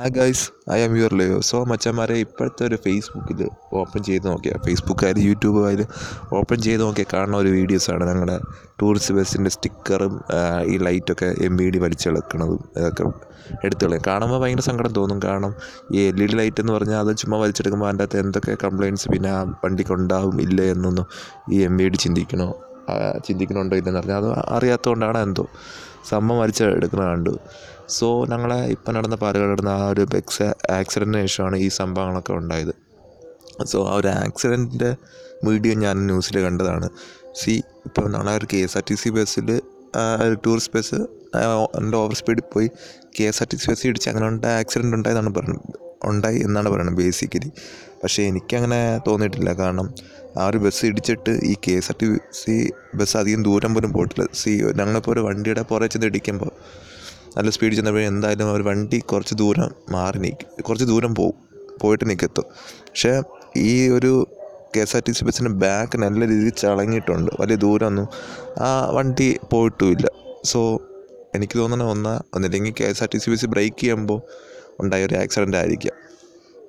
ആ guys I am your Leo so മച്ചന്മാരെ ഇപ്പോഴത്തെ ഒരു ഫേസ്ബുക്കിൽ ഓപ്പൺ ചെയ്ത് നോക്കിയാൽ ഫേസ്ബുക്കായാലും യൂട്യൂബായാലും ഓപ്പൺ ചെയ്ത് നോക്കിയാൽ കാണുന്ന ഒരു വീഡിയോസാണ് ഞങ്ങളുടെ ടൂറിസ്റ്റ് ബസ്സിന്റെ സ്റ്റിക്കറും ഈ ലൈറ്റൊക്കെ എം ബി ഡി വലിച്ചെടുക്കണതും ഇതൊക്കെ എടുത്തു കളയും. കാണുമ്പോൾ ഭയങ്കര സങ്കടം തോന്നും. കാരണം ഈ എൽ ഇ ഡി ലൈറ്റ് എന്ന് പറഞ്ഞാൽ അത് ചുമ്മാ വലിച്ചെടുക്കുമ്പോൾ അതിന്റെ അകത്ത് എന്തൊക്കെ കംപ്ലയിന്റ്സ് പിന്നെ ആ വണ്ടിക്ക് ഉണ്ടാവും ഇല്ല എന്നൊന്നും ഈ എം ബി ഡി ചിന്തിക്കണോ ചിന്തിക്കണുണ്ടോ ഇല്ലെന്ന് പറഞ്ഞാൽ അത് അറിയാത്തതുകൊണ്ടാണ് എന്തോ സംഭവം എടുക്കുന്ന കണ്ടു. സോ ഞങ്ങളെ ഇപ്പം നടന്ന പാലക്കാട് നടന്ന ആ ഒരു ബെക്സ് ആക്സിഡന്റിന് ശേഷമാണ് ഈ സംഭവങ്ങളൊക്കെ ഉണ്ടായത്. സോ ആ ഒരു ആക്സിഡന്റിന്റെ വീഡിയോ ഞാൻ ന്യൂസിൽ കണ്ടതാണ്. സി ഇപ്പോൾ നാളെ ഒരു K S R T C ബസ്സിൽ ഒരു ടൂറിസ്റ്റ് ബസ് എന്റെ ഓവർ സ്പീഡിൽ പോയി K S R T C bus ഇടിച്ച് അങ്ങനെ ഉണ്ടായ ആക്സിഡന്റ് ഉണ്ടായതാണ് പറയുന്നത് ഉണ്ടായി എന്നാണ് പറയുന്നത് ബേസിക്കലി പക്ഷേ എനിക്കങ്ങനെ തോന്നിയിട്ടില്ല. കാരണം ആ ഒരു ബസ് ഇടിച്ചിട്ട് ഈ K S R T C bus അധികം ദൂരം പോലും പോയിട്ടില്ല. സി ഞങ്ങളിപ്പോൾ ഒരു വണ്ടിയുടെ പുറകെ ചെന്ന് ഇടിക്കുമ്പോൾ നല്ല സ്പീഡിൽ ചെന്നപ്പോൾ എന്തായാലും ഒരു വണ്ടി കുറച്ച് ദൂരം മാറി നിൽക്കും കുറച്ച് ദൂരം പോവും പോയിട്ട് നിൽക്കത്തും പക്ഷേ ഈ ഒരു K S R T C ബസ്സിന്റെ ബാക്ക് നല്ല രീതിയിൽ ചളങ്ങിയിട്ടുണ്ട്. വലിയ ദൂരമൊന്നും ആ വണ്ടി പോയിട്ടുമില്ല. സോ എനിക്ക് തോന്നുന്നത് ഒന്നാ ഒന്നില്ലെങ്കിൽ K S R T C bus brake ചെയ്യുമ്പോൾ ഉണ്ടായ ഒരു ആക്സിഡന്റ് ആയിരിക്കാം.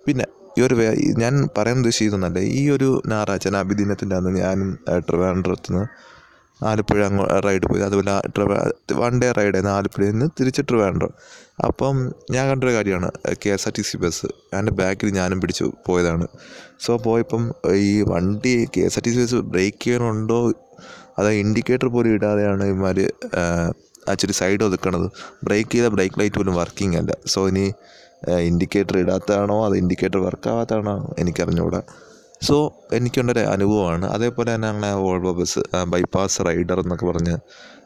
പിന്നെ ഈ ഒരു ഞാൻ പറയാൻ ഉദ്ദേശിക്കുന്നുണ്ട് ഈ ഒരു ഞായറാഴ്ച നബിദിനത്തിന്റെ അന്ന് ഞാനും ട്രിവാൻഡ്രത്ത് നിന്ന് ആലപ്പുഴ അങ്ങ് റൈഡ് പോയി. അതുപോലെ ട്രിവാ വൺ ഡേ റൈഡ് ആയിരുന്നു ആലപ്പുഴയിൽ നിന്ന് തിരിച്ച് ട്രിവാൻഡ്രം. അപ്പം ഞാൻ കണ്ടൊരു കാര്യമാണ് K S R T C bus അതിന്റെ ബാക്കിൽ ഞാനും പിടിച്ചു പോയതാണ്. സോ പോയപ്പം ഈ വണ്ടി K S R T C bus brake ചെയ്യണമുണ്ടോ അതായത് ഇൻഡിക്കേറ്റർ പോലും ഇടാതെയാണ് ഇവന്മാർ ആക്ച്വലി സൈഡ് ഒതുക്കണത്. ബ്രേക്ക് ചെയ്ത ബ്രേക്ക് ലൈറ്റ് പോലും വർക്കിംഗ് അല്ല. സോ ഇനി ഇൻഡിക്കേറ്റർ ഇടാത്തതാണോ? അത് ഇൻഡിക്കേറ്റർ വർക്ക് വർക്കാവാത്തതാണോ എനിക്കറിഞ്ഞുകൂടാ സോ എനിക്കുണ്ടൊരു അനുഭവമാണ്. അതേപോലെ തന്നെ ഞങ്ങളെ വോൾവോ ബസ് ബൈപ്പാസ് റൈഡർ എന്നൊക്കെ പറഞ്ഞ്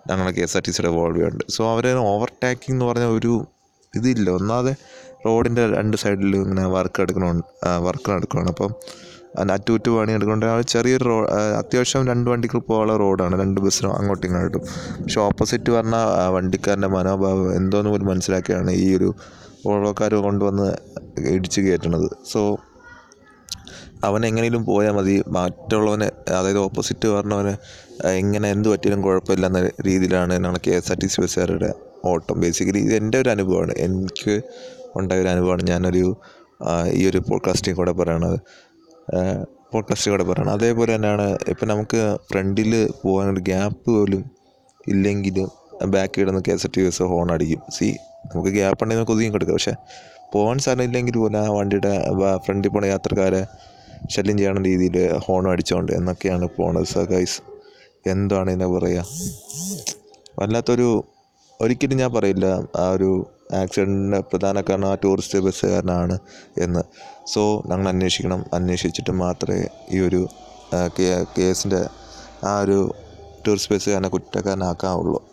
ഞങ്ങളെ കെ എസ് ആർ ടി സിയുടെ വോൾവോ ഉണ്ട്. സോ അവരെ ഓവർടേക്കിംഗ് എന്ന് പറഞ്ഞ ഒരു ഇതില്ല. ഒന്നാതെ റോഡിന്റെ രണ്ട് സൈഡിലും ഇങ്ങനെ വർക്ക് എടുക്കണ വർക്ക് നടക്കുകയാണ് അപ്പം അറ്റുകുറ്റു പണി എടുക്കേണ്ട ആ ചെറിയൊരു റോ അത്യാവശ്യം രണ്ട് വണ്ടികൾ പോകാനുള്ള റോഡാണ്. രണ്ട് ബസ്സിനും അങ്ങോട്ടും ഇങ്ങോട്ടും. പക്ഷെ ഓപ്പോസിറ്റ് പറഞ്ഞ വണ്ടിക്കാരന്റെ മനോഭാവം എന്തോന്ന് പോലും മനസ്സിലാക്കിയാണ് ഈ ഒരു ഓളോക്കാർ കൊണ്ടുവന്ന് ഇടിച്ച് കയറ്റണത് സോ അവൻ എങ്ങനെയും പോയാൽ മതി. മറ്റുള്ളവനെ അതായത് ഓപ്പോസിറ്റ് പറഞ്ഞവനെ എങ്ങനെ എന്ത് പറ്റിയാലും കുഴപ്പമില്ല എന്ന രീതിയിലാണ് ഞങ്ങൾ K S R T C ബസ്സുകാരുടെ ഓട്ടം. ബേസിക്കലി ഇത് എന്റെ ഒരു അനുഭവമാണ്. എനിക്ക് ഉണ്ടായ ഒരു അനുഭവമാണ്. ഞാനൊരു ഈ ഒരു പോഡ്കാസ്റ്റിൽ കൂടെ പറയണത്. പോഡ്കാസ്റ്റിൽ കൂടെ പറയണം. അതേപോലെ തന്നെയാണ് ഇപ്പം നമുക്ക് ഫ്രണ്ടിൽ പോകാനൊരു ഗ്യാപ്പ് പോലും ഇല്ലെങ്കിലും ബാക്കിൽ കിടന്ന് കെ എസ് ഹോൺ അടിക്കും. സി നമുക്ക് ഗ്യാപ്പ് ഉണ്ടെങ്കിൽ നമുക്ക് ഒതുങ്ങി കൊടുക്കാം. പക്ഷേ പോകാൻ സാധനം ഇല്ലെങ്കിൽ പോലും ആ വണ്ടിയുടെ ഫ്രണ്ടിൽ പോണ യാത്രക്കാരെ ശല്യം ചെയ്യണ രീതിയിൽ ഹോൺ അടിച്ചുകൊണ്ട് എന്നൊക്കെയാണ് പോണത്. സോ എന്താണ് ഇതിനെ പറയുക? വല്ലാത്തൊരു ഒരിക്കലും ഞാൻ പറയില്ല. ആ ഒരു ആക്സിഡന്റിന്റെ പ്രധാന കാരണം ആ ടൂറിസ്റ്റ് ബസ്സുകാരനാണ് എന്ന്. സോ ഞങ്ങൾ അന്വേഷിക്കണം. അന്വേഷിച്ചിട്ട് മാത്രമേ ഈ ഒരു കേസിന്റെ ആ ഒരു ടൂറിസ്റ്റ് ബസ്സുകാരനെ കുറ്റക്കാരനാക്കാവുള്ളൂ.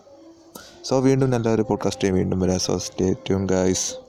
സോ വീണ്ടും നല്ലൊരു പോഡ്കാസ്റ്റ് വീണ്ടും വരാം. So stay tune guys